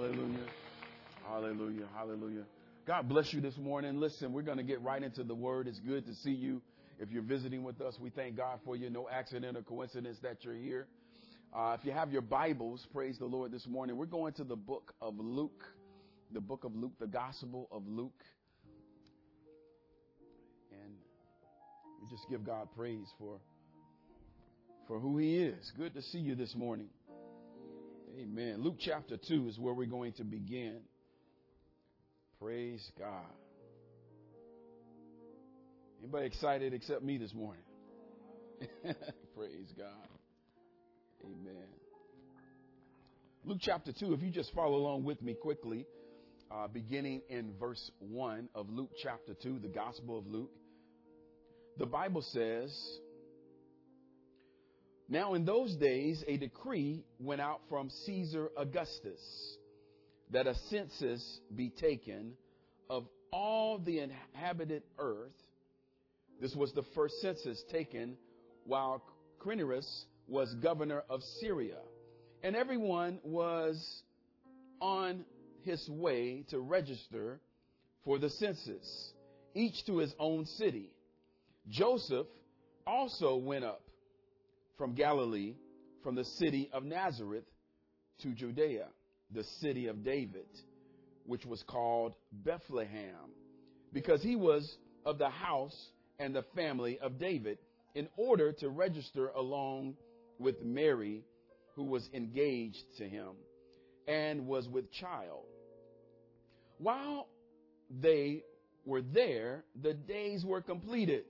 Hallelujah. Hallelujah. Hallelujah. God bless you this morning. Listen, we're going to get right into the word. It's good to see you. If you're visiting with us, we thank God for you. No accident or coincidence that you're here. Uh, if you have your Bibles, praise the Lord this morning. We're going to the book of Luke, the book of Luke, the Gospel of Luke. And we just give God praise for, for who He is. Good to see you this morning. Amen. Luke chapter 2 is where we're going to begin. Praise God. Anybody excited except me this morning? Praise God. Amen. Luke chapter 2, if you just follow along with me quickly, uh, beginning in verse 1 of Luke chapter 2, the Gospel of Luke, the Bible says, Now in those days, a decree went out from Caesar Augustus that a census be taken of all the inhabited earth. This was the first census taken while Quirinius was governor of Syria. And everyone was on his way to register for the census, each to his own city. Joseph also went up from Galilee, from the city of Nazareth to Judea the city of David, which was called Bethlehem, because he was of the house and the family of David, in order to register along with Mary, who was engaged to him and was with child. While they were there, the days were completed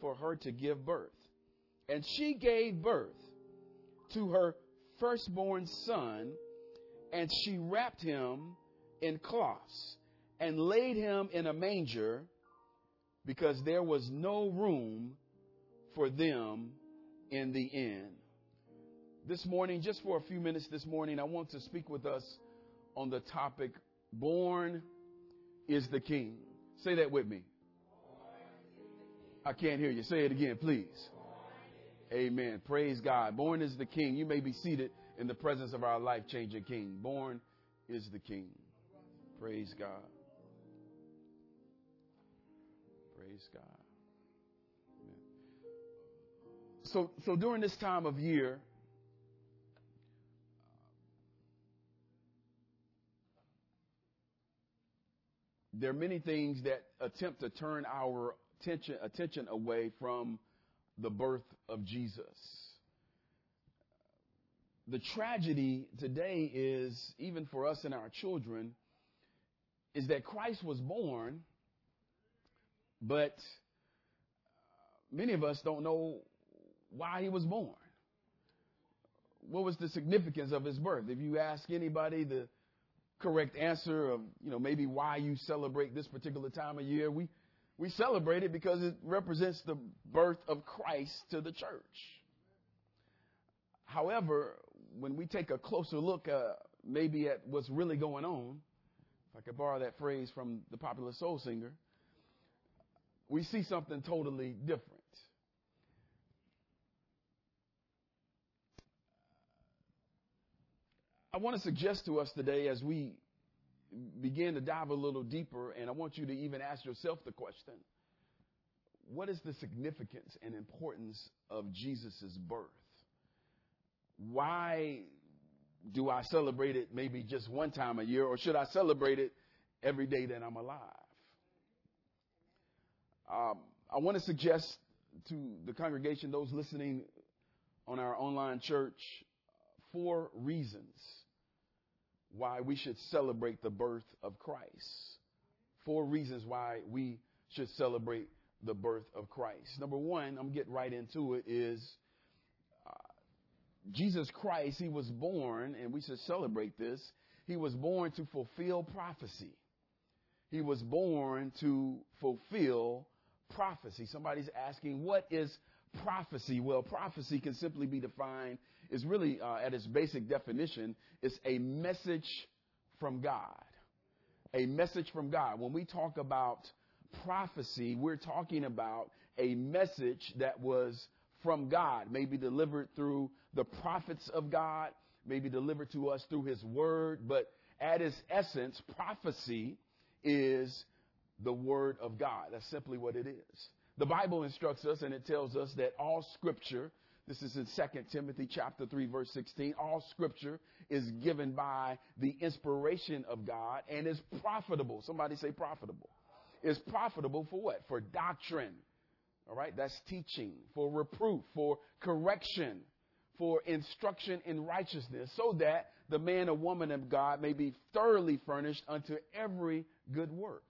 for her to give birth. And she gave birth to her firstborn son and she wrapped him in cloths and laid him in a manger because there was no room for them in the inn. This morning, just for a few minutes this morning, I want to speak with us on the topic Born is the King. Say that with me. I can't hear you. Say it again, please. Amen. Praise God. Born is the King. You may be seated in the presence of our life changing King. Born is the King. Praise God. Praise God. Amen. So, so during this time of year, there are many things that attempt to turn our attention, attention away from the birth of Jesus the tragedy today is, even for us and our children, is that Christ was born, but many of us don't know why he was born. What was the significance of his birth? If you ask anybody the correct answer of, you know, maybe why you celebrate this particular time of year, we, we celebrate it because it represents the birth of Christ to the church. However, when we take a closer look, uh, maybe at what's really going on, if I could borrow that phrase from the popular soul singer, we see something totally different. I want to suggest to us today as we begin to dive a little deeper, and I want you to even ask yourself the question what is the significance and importance of Jesus' birth? why do I celebrate it maybe just one time a year, or should I celebrate it every day that I'm alive? Um, I want to suggest to the congregation, those listening on our online church, four reasons why we should celebrate the birth of Christ. Four reasons why we should celebrate the birth of Christ. Number one, I'm going to get right into it, is uh, Jesus Christ, he was born, and we should celebrate this. He was born to fulfill prophecy. He was born to fulfill prophecy. Somebody's asking, what is prophecy? Well, prophecy can simply be defined, is really, uh, at its basic definition, it's a message from God. A message from God. When we talk about prophecy, we're talking about a message that was from God, maybe delivered through the prophets of God, maybe delivered to us through his word, but at its essence, prophecy is the word of God. That's simply what it is. The Bible instructs us and it tells us that all scripture, this is in 2 Timothy chapter 3 verse 16, all scripture is given by the inspiration of God and is profitable. Somebody say profitable. Is profitable for what? For doctrine. All right, that's teaching, for reproof, for correction, for instruction in righteousness, so that the man or woman of God may be thoroughly furnished unto every good work.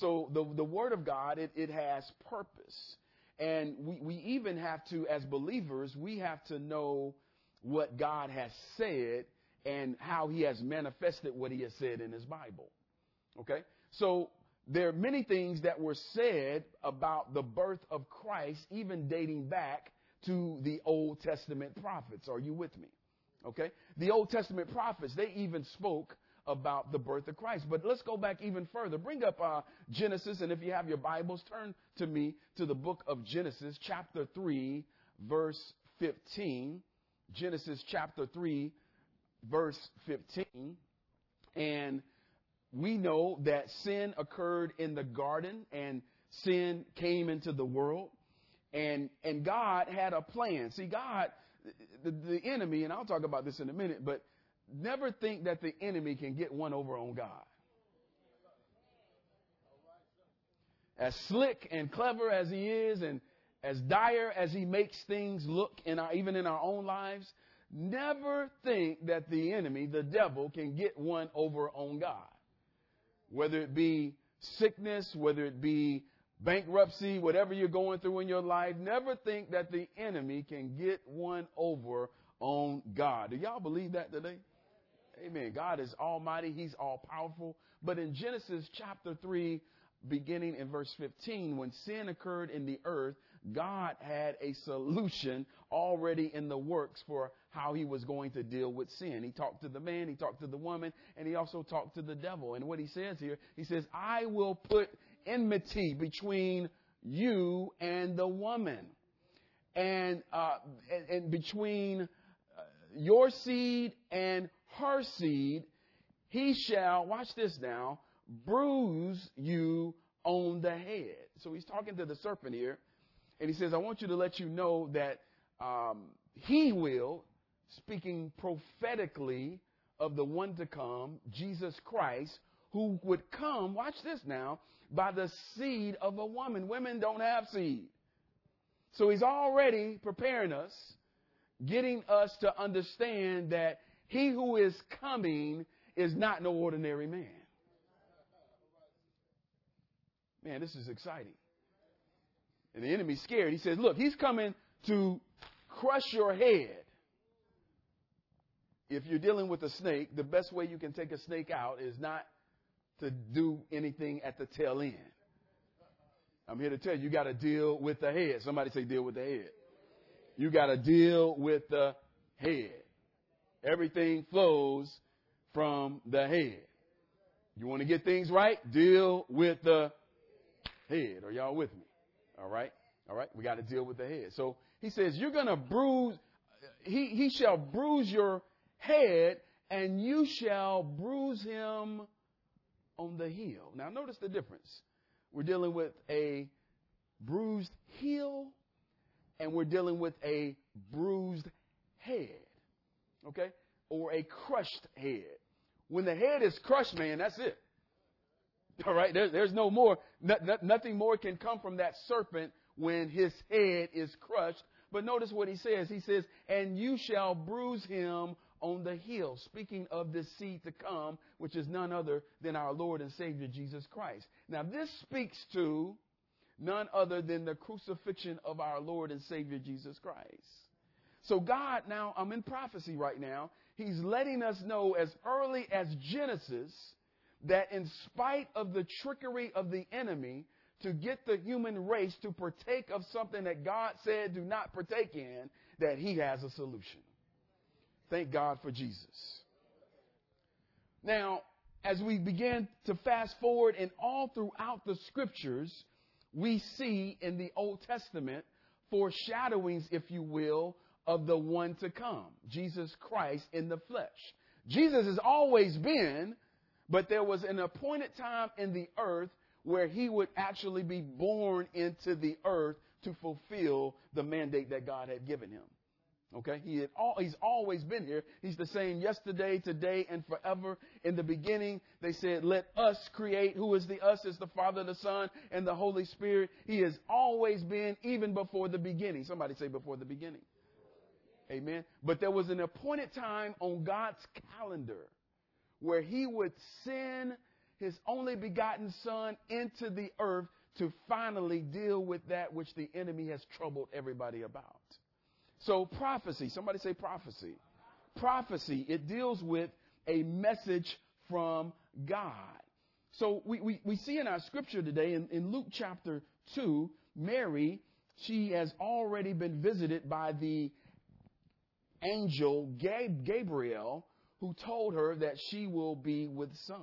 So the, the word of God, it, it has purpose. And we, we even have to, as believers, we have to know what God has said and how he has manifested what he has said in his Bible. Okay? So there are many things that were said about the birth of Christ, even dating back to the Old Testament prophets. Are you with me? Okay? The Old Testament prophets, they even spoke about the birth of Christ. But let's go back even further. Bring up uh, Genesis, and if you have your Bibles, turn to me to the book of Genesis, chapter 3, verse 15. Genesis chapter 3, verse 15. And we know that sin occurred in the garden and sin came into the world. And, and God had a plan. See, God, the, the enemy, and I'll talk about this in a minute, but never think that the enemy can get one over on God. As slick and clever as he is, and as dire as he makes things look in our, even in our own lives, never think that the enemy, the devil, can get one over on God. Whether it be sickness, whether it be bankruptcy, whatever you're going through in your life, never think that the enemy can get one over on God. Do y'all believe that today? Amen. God is almighty. He's all powerful. But in Genesis chapter 3, beginning in verse 15, when sin occurred in the earth, God had a solution already in the works for how he was going to deal with sin. He talked to the man, he talked to the woman, and he also talked to the devil. And what he says here, he says, I will put enmity between you and the woman, and, uh, and, and between uh, your seed and her seed, he shall, watch this now, bruise you on the head. So he's talking to the serpent here, and he says, I want you to let you know that um, he will, speaking prophetically of the one to come, Jesus Christ, who would come, watch this now, by the seed of a woman. Women don't have seed. So he's already preparing us, getting us to understand that he who is coming is not no ordinary man. Man, this is exciting. And the enemy's scared. He says, Look, he's coming to crush your head. If you're dealing with a snake, the best way you can take a snake out is not to do anything at the tail end. I'm here to tell you, you got to deal with the head. Somebody say, deal with the head. You got to deal with the head. Everything flows from the head. You want to get things right? Deal with the head. Are y'all with me? All right. All right. We got to deal with the head. So he says, you're going to bruise, he, he shall bruise your head and you shall bruise him on the heel. Now notice the difference. We're dealing with a bruised heel and we're dealing with a bruised head okay? Or a crushed head. When the head is crushed, man, that's it. All right, there, there's no more, no, no, nothing more can come from that serpent when his head is crushed. But notice what he says. He says, and you shall bruise him on the heel. Speaking of this seed to come, which is none other than our Lord and Savior Jesus Christ. Now this speaks to none other than the crucifixion of our Lord and Savior Jesus Christ. So God now, I'm in prophecy right now. He's letting us know as early as Genesis that in spite of the trickery of the enemy to get the human race to partake of something that God said do not partake in, that he has a solution. Thank God for Jesus. Now, as we begin to fast forward and all throughout the scriptures, we see in the Old Testament foreshadowings, if you will, of the one to come, Jesus Christ in the flesh. Jesus has always been, but there was an appointed time in the earth where he would actually be born into the earth to fulfill the mandate that God had given him. Okay, he had all, he's always been here. He's the same yesterday, today, and forever. In the beginning, they said, let us create. Who is the us? Is the Father, the Son, and the Holy Spirit. He has always been even before the beginning. Somebody say before the beginning. Amen. But there was an appointed time on God's calendar where he would send his only begotten son into the earth to finally deal with that which the enemy has troubled everybody about. So prophecy, somebody say prophecy. Prophecy, it deals with a message from God. So we, we, we see in our scripture today in, in Luke chapter 2, Mary, she has already been visited by the angel Gabriel who told her that she will be with son.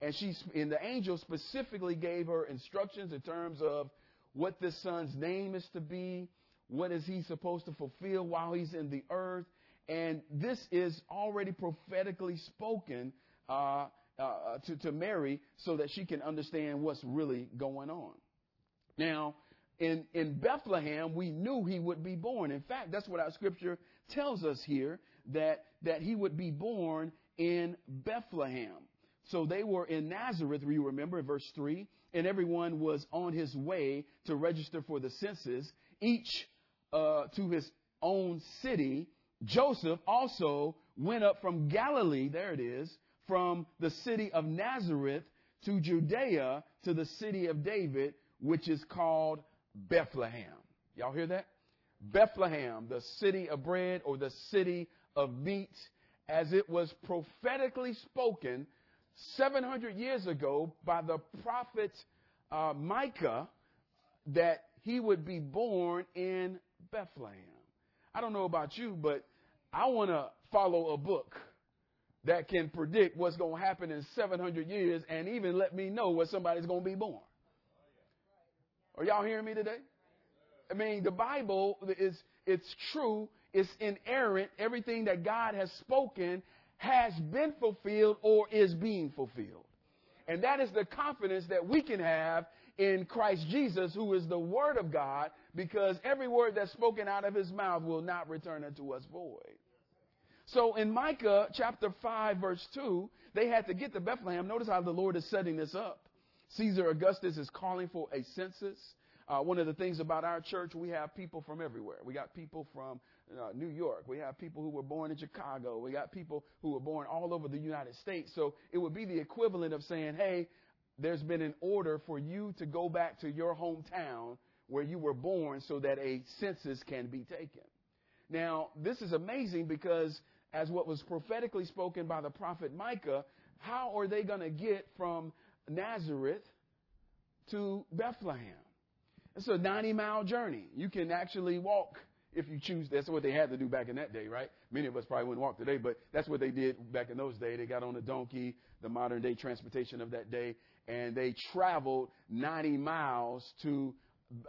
And she, and the angel specifically gave her instructions in terms of what this son's name is to be, what is he supposed to fulfill while he's in the earth, and this is already prophetically spoken uh, uh, to, to Mary so that she can understand what's really going on. Now, in, in Bethlehem, we knew he would be born. In fact, that's what our scripture tells us here that, that he would be born in Bethlehem. So they were in Nazareth, you remember, verse 3, and everyone was on his way to register for the census, each uh, to his own city. Joseph also went up from Galilee, there it is, from the city of Nazareth to Judea to the city of David, which is called Bethlehem. Y'all hear that? Bethlehem, the city of bread or the city of meat, as it was prophetically spoken 700 years ago by the prophet uh, Micah that he would be born in Bethlehem. I don't know about you, but I want to follow a book that can predict what's going to happen in 700 years and even let me know where somebody's going to be born. Are y'all hearing me today? I mean, the Bible is, it's true, it's inerrant. Everything that God has spoken has been fulfilled or is being fulfilled. And that is the confidence that we can have in Christ Jesus, who is the Word of God, because every word that's spoken out of his mouth will not return unto us void. So in Micah chapter 5, verse 2, they had to get to Bethlehem. Notice how the Lord is setting this up. Caesar Augustus is calling for a census. Uh, one of the things about our church, we have people from everywhere. We got people from uh, New York. We have people who were born in Chicago. We got people who were born all over the United States. So it would be the equivalent of saying, hey, there's been an order for you to go back to your hometown where you were born so that a census can be taken. Now, this is amazing because as what was prophetically spoken by the prophet Micah, how are they going to get from Nazareth to Bethlehem? It's a 90 mile journey. You can actually walk if you choose. That's what they had to do back in that day, right? Many of us probably wouldn't walk today, but that's what they did back in those days. They got on a donkey, the modern day transportation of that day, and they traveled 90 miles to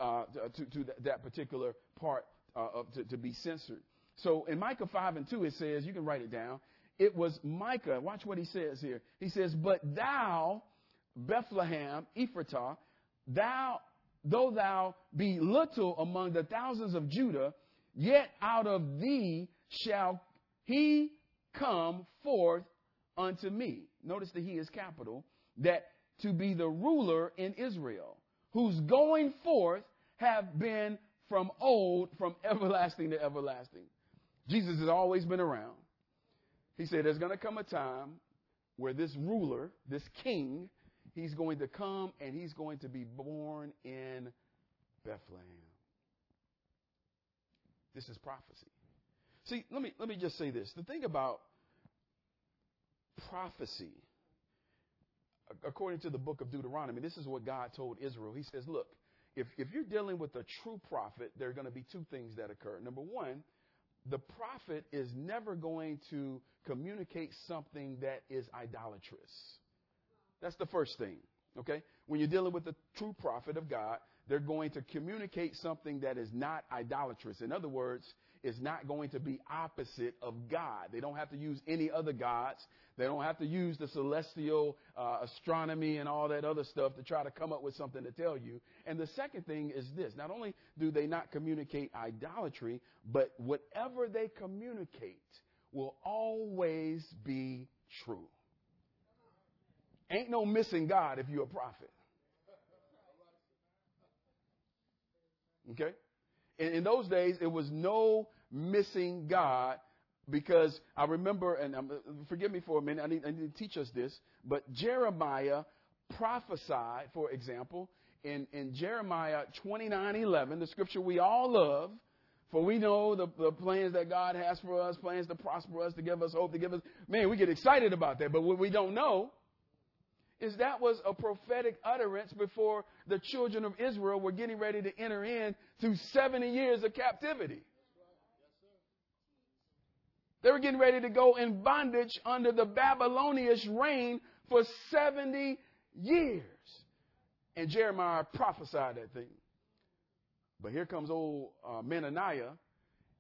uh, to, to that particular part uh, of, to, to be censored. So in Micah 5 and 2, it says, you can write it down. It was Micah. Watch what he says here. He says, But thou, Bethlehem, Ephratah, thou though thou be little among the thousands of Judah, yet out of thee shall he come forth unto me. Notice that he is capital, that to be the ruler in Israel, whose going forth have been from old, from everlasting to everlasting. Jesus has always been around. He said there's going to come a time where this ruler, this king, He's going to come and he's going to be born in Bethlehem. This is prophecy. See, let me, let me just say this. The thing about prophecy, according to the book of Deuteronomy, this is what God told Israel. He says, look, if, if you're dealing with a true prophet, there are going to be two things that occur. Number one, the prophet is never going to communicate something that is idolatrous. That's the first thing. Okay? When you're dealing with the true prophet of God, they're going to communicate something that is not idolatrous. In other words, it's not going to be opposite of God. They don't have to use any other gods. They don't have to use the celestial uh, astronomy and all that other stuff to try to come up with something to tell you. And the second thing is this not only do they not communicate idolatry, but whatever they communicate will always be true. Ain't no missing God if you're a prophet. Okay? In, in those days, it was no missing God because I remember, and um, forgive me for a minute, I need, I need to teach us this, but Jeremiah prophesied, for example, in, in Jeremiah 29 11, the scripture we all love, for we know the, the plans that God has for us, plans to prosper us, to give us hope, to give us, man, we get excited about that, but what we don't know is that was a prophetic utterance before the children of Israel were getting ready to enter in through 70 years of captivity. They were getting ready to go in bondage under the Babylonian reign for 70 years. And Jeremiah prophesied that thing. But here comes old uh, Menaniah,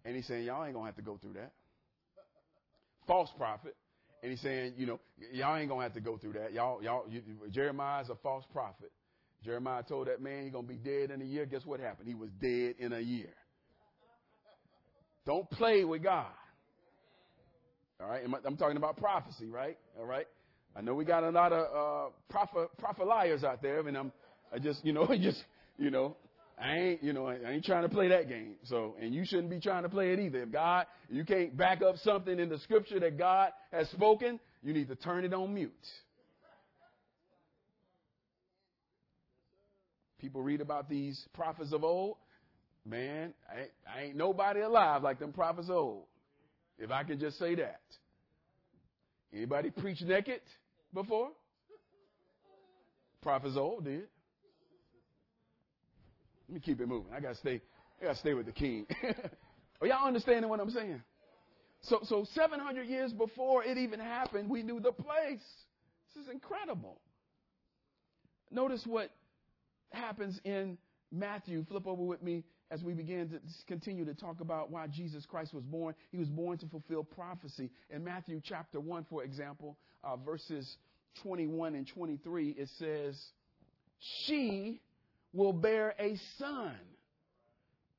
and he's saying, Y'all ain't going to have to go through that. False prophet. And he's saying, you know, y'all ain't gonna have to go through that. Y'all, y'all, you, Jeremiah's a false prophet. Jeremiah told that man he's gonna be dead in a year. Guess what happened? He was dead in a year. Don't play with God. All right, I'm talking about prophecy, right? All right. I know we got a lot of uh, prophet, prophet liars out there, and I'm, I just, you know, just, you know, I ain't, you know, I ain't trying to play that game. So, and you shouldn't be trying to play it either. If God, you can't back up something in the scripture that God has spoken, you need to turn it on mute. People read about these prophets of old. Man, I I ain't nobody alive like them prophets of old. If I can just say that. Anybody preach naked before? Prophets of old did. Let me keep it moving. I gotta stay. I gotta stay with the king. Are y'all understanding what I'm saying? So, so 700 years before it even happened, we knew the place. This is incredible. Notice what happens in Matthew. Flip over with me as we begin to continue to talk about why Jesus Christ was born. He was born to fulfill prophecy. In Matthew chapter 1, for example, uh, verses 21 and 23, it says, She will bear a son.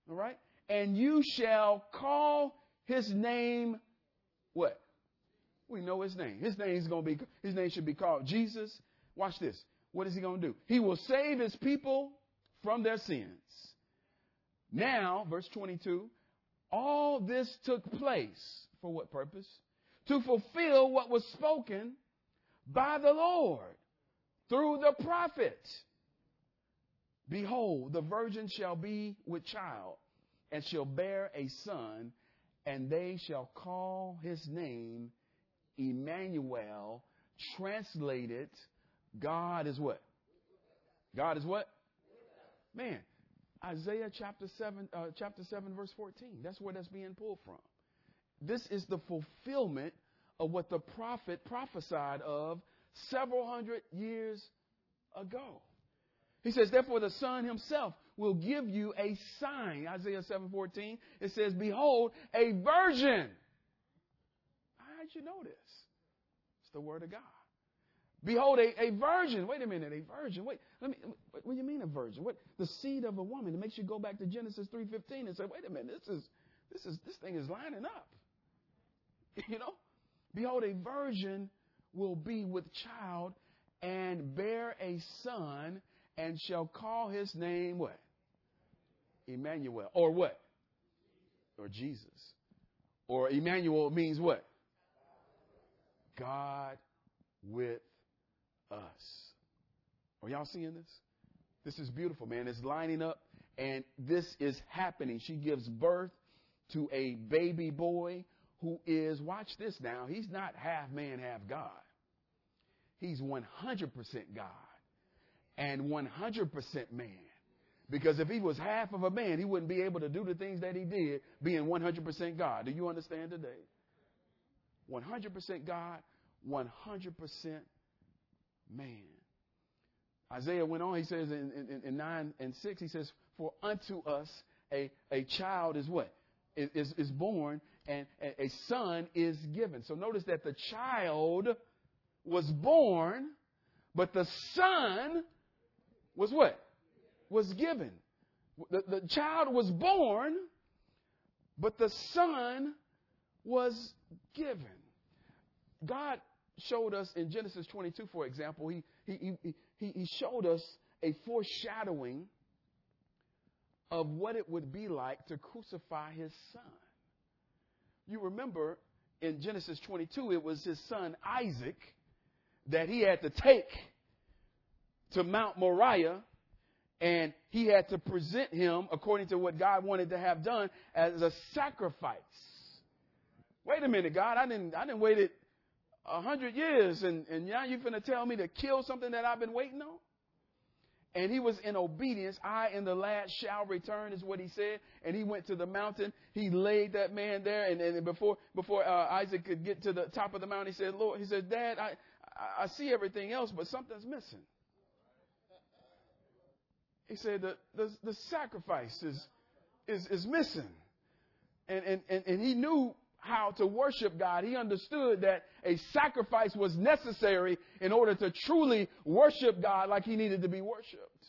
All right? And you shall call his name what? We know his name. His name is going to be his name should be called Jesus. Watch this. What is he going to do? He will save his people from their sins. Now, verse 22, all this took place for what purpose? To fulfill what was spoken by the Lord through the prophet. Behold, the virgin shall be with child and shall bear a son, and they shall call his name Emmanuel. Translated, God is what? God is what? Man, Isaiah chapter 7, uh, chapter 7, verse 14. That's where that's being pulled from. This is the fulfillment of what the prophet prophesied of several hundred years ago. He says, therefore the Son himself will give you a sign. Isaiah 7:14. It says, Behold, a virgin. How'd you know this? It's the word of God. Behold, a, a virgin. Wait a minute, a virgin. Wait, let me. What, what do you mean a virgin? What the seed of a woman? It makes you go back to Genesis 3:15 and say, wait a minute, this is this is this thing is lining up. You know, behold, a virgin will be with child and bear a son and shall call his name what? Emmanuel. Or what? Or Jesus. Or Emmanuel means what? God with us. Are y'all seeing this? This is beautiful, man. It's lining up and this is happening. She gives birth to a baby boy who is, watch this now, he's not half man, half God. He's 100% God and 100% man. Because if he was half of a man, he wouldn't be able to do the things that he did being 100% God. Do you understand today? 100% God, 100% man. Isaiah went on, he says in, in, in 9 and 6, he says, For unto us a, a child is what? is, is born and a son is given. So notice that the child was born, but the son was what? Was given. The, the child was born, but the son was given. God showed us in Genesis 22, for example, he, he, he, he showed us a foreshadowing of what it would be like to crucify his son. You remember in Genesis 22, it was his son Isaac that he had to take to Mount Moriah and he had to present him according to what God wanted to have done as a sacrifice. Wait a minute, God, I didn't I didn't wait it a hundred years and, and now you're gonna tell me to kill something that I've been waiting on? And he was in obedience. I and the lad shall return, is what he said. And he went to the mountain. He laid that man there. And, and before before uh, Isaac could get to the top of the mountain, he said, "Lord," he said, "Dad, I I see everything else, but something's missing." He said, "The the, the sacrifice is is is missing." And, and and and he knew how to worship God, he understood that a sacrifice was necessary in order to truly worship God like he needed to be worshiped.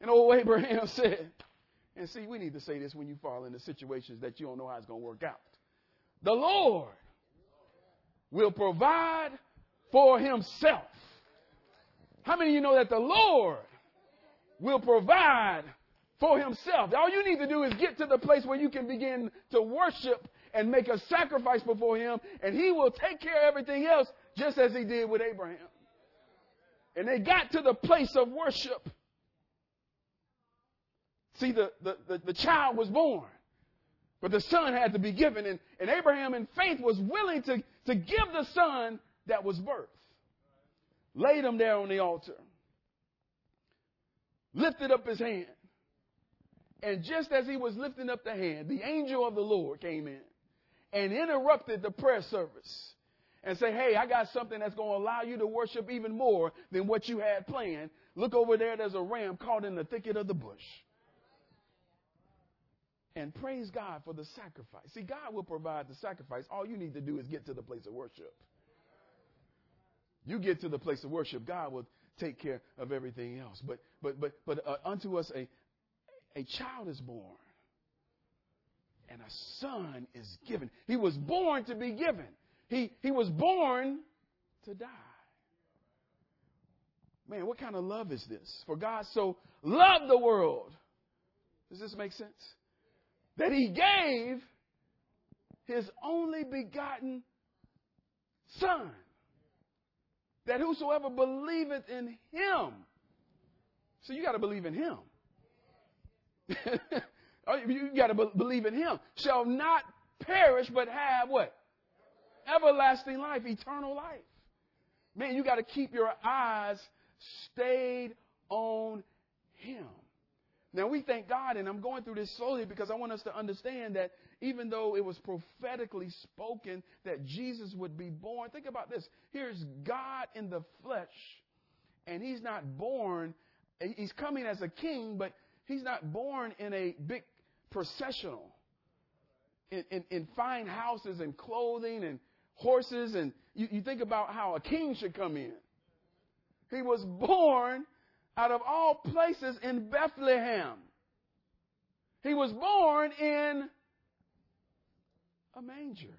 And old Abraham said, and see, we need to say this when you fall into situations that you don't know how it's going to work out. The Lord will provide for himself. How many of you know that the Lord will provide for himself. All you need to do is get to the place where you can begin to worship and make a sacrifice before him, and he will take care of everything else just as he did with Abraham. And they got to the place of worship. See, the, the, the, the child was born, but the son had to be given. And, and Abraham, in faith, was willing to, to give the son that was birthed. Laid him there on the altar, lifted up his hand, and just as he was lifting up the hand, the angel of the Lord came in and interrupted the prayer service and say, Hey, I got something that's going to allow you to worship even more than what you had planned. Look over there, there's a ram caught in the thicket of the bush. And praise God for the sacrifice. See, God will provide the sacrifice. All you need to do is get to the place of worship. You get to the place of worship, God will take care of everything else. But but but but uh, unto us a, a child is born and a son is given. He was born to be given. He, he was born to die. Man, what kind of love is this? For God so loved the world. Does this make sense? That he gave his only begotten son. That whosoever believeth in him. So you got to believe in him. Oh, you got to be- believe in him. Shall not perish, but have what? Everlasting life, eternal life. Man, you got to keep your eyes stayed on him. Now we thank God, and I'm going through this slowly because I want us to understand that even though it was prophetically spoken that Jesus would be born, think about this. Here's God in the flesh, and he's not born, he's coming as a king, but He's not born in a big processional, in, in, in fine houses and clothing and horses. And you, you think about how a king should come in. He was born out of all places in Bethlehem. He was born in a manger.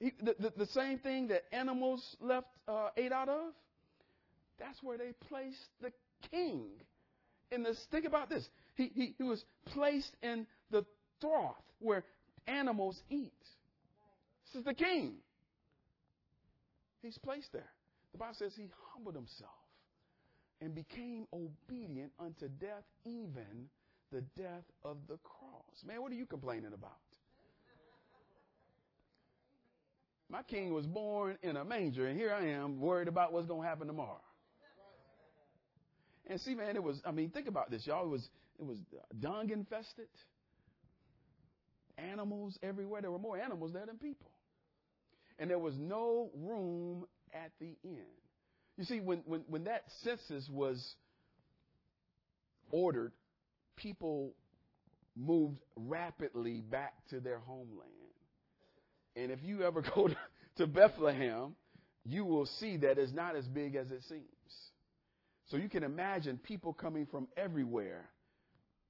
He, the, the, the, same thing that animals left uh, ate out of, that's where they placed the king in this, think about this. He, he, he was placed in the trough where animals eat. This is the king. He's placed there. The Bible says he humbled himself and became obedient unto death, even the death of the cross. Man, what are you complaining about? My king was born in a manger, and here I am worried about what's going to happen tomorrow. And see, man, it was, I mean, think about this, y'all. It was, it was dung infested, animals everywhere. There were more animals there than people. And there was no room at the end. You see, when, when, when that census was ordered, people moved rapidly back to their homeland. And if you ever go to, to Bethlehem, you will see that it's not as big as it seems. So you can imagine people coming from everywhere.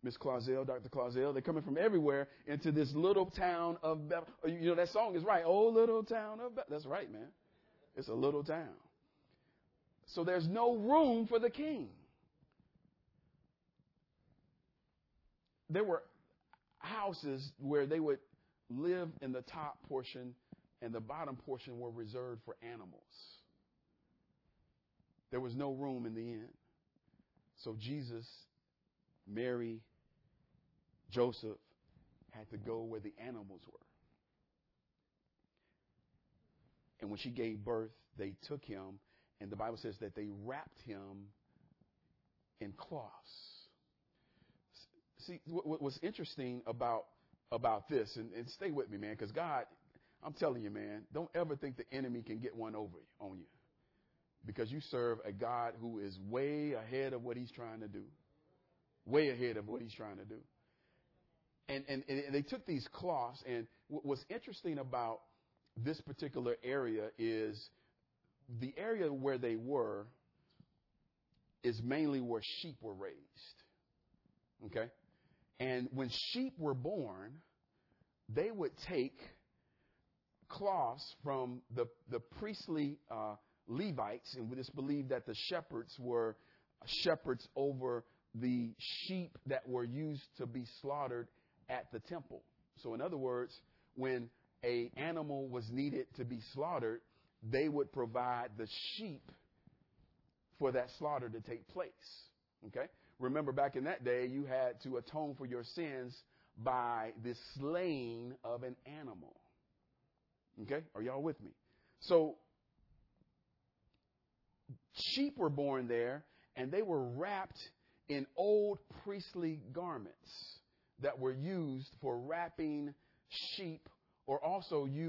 Miss Clausel, Dr. Clausel, they're coming from everywhere into this little town of Bethlehem. Oh, you know, that song is right. Oh, little town of Bethlehem. That's right, man. It's a little town. So there's no room for the king. There were houses where they would live in the top portion and the bottom portion were reserved for animals. There was no room in the inn. So Jesus, Mary, Joseph had to go where the animals were. And when she gave birth, they took him, and the Bible says that they wrapped him in cloths. See, what, what's interesting about about this, and, and stay with me, man, because God, I'm telling you, man, don't ever think the enemy can get one over you, on you, because you serve a God who is way ahead of what He's trying to do, way ahead of what He's trying to do. And and, and they took these cloths, and what's interesting about this particular area is the area where they were is mainly where sheep were raised. Okay? And when sheep were born, they would take cloths from the, the priestly uh, Levites, and we just believe that the shepherds were shepherds over the sheep that were used to be slaughtered at the temple. So, in other words, when a animal was needed to be slaughtered, they would provide the sheep for that slaughter to take place. Okay? Remember back in that day, you had to atone for your sins by the slaying of an animal. Okay? Are y'all with me? So, sheep were born there, and they were wrapped in old priestly garments that were used for wrapping sheep or also used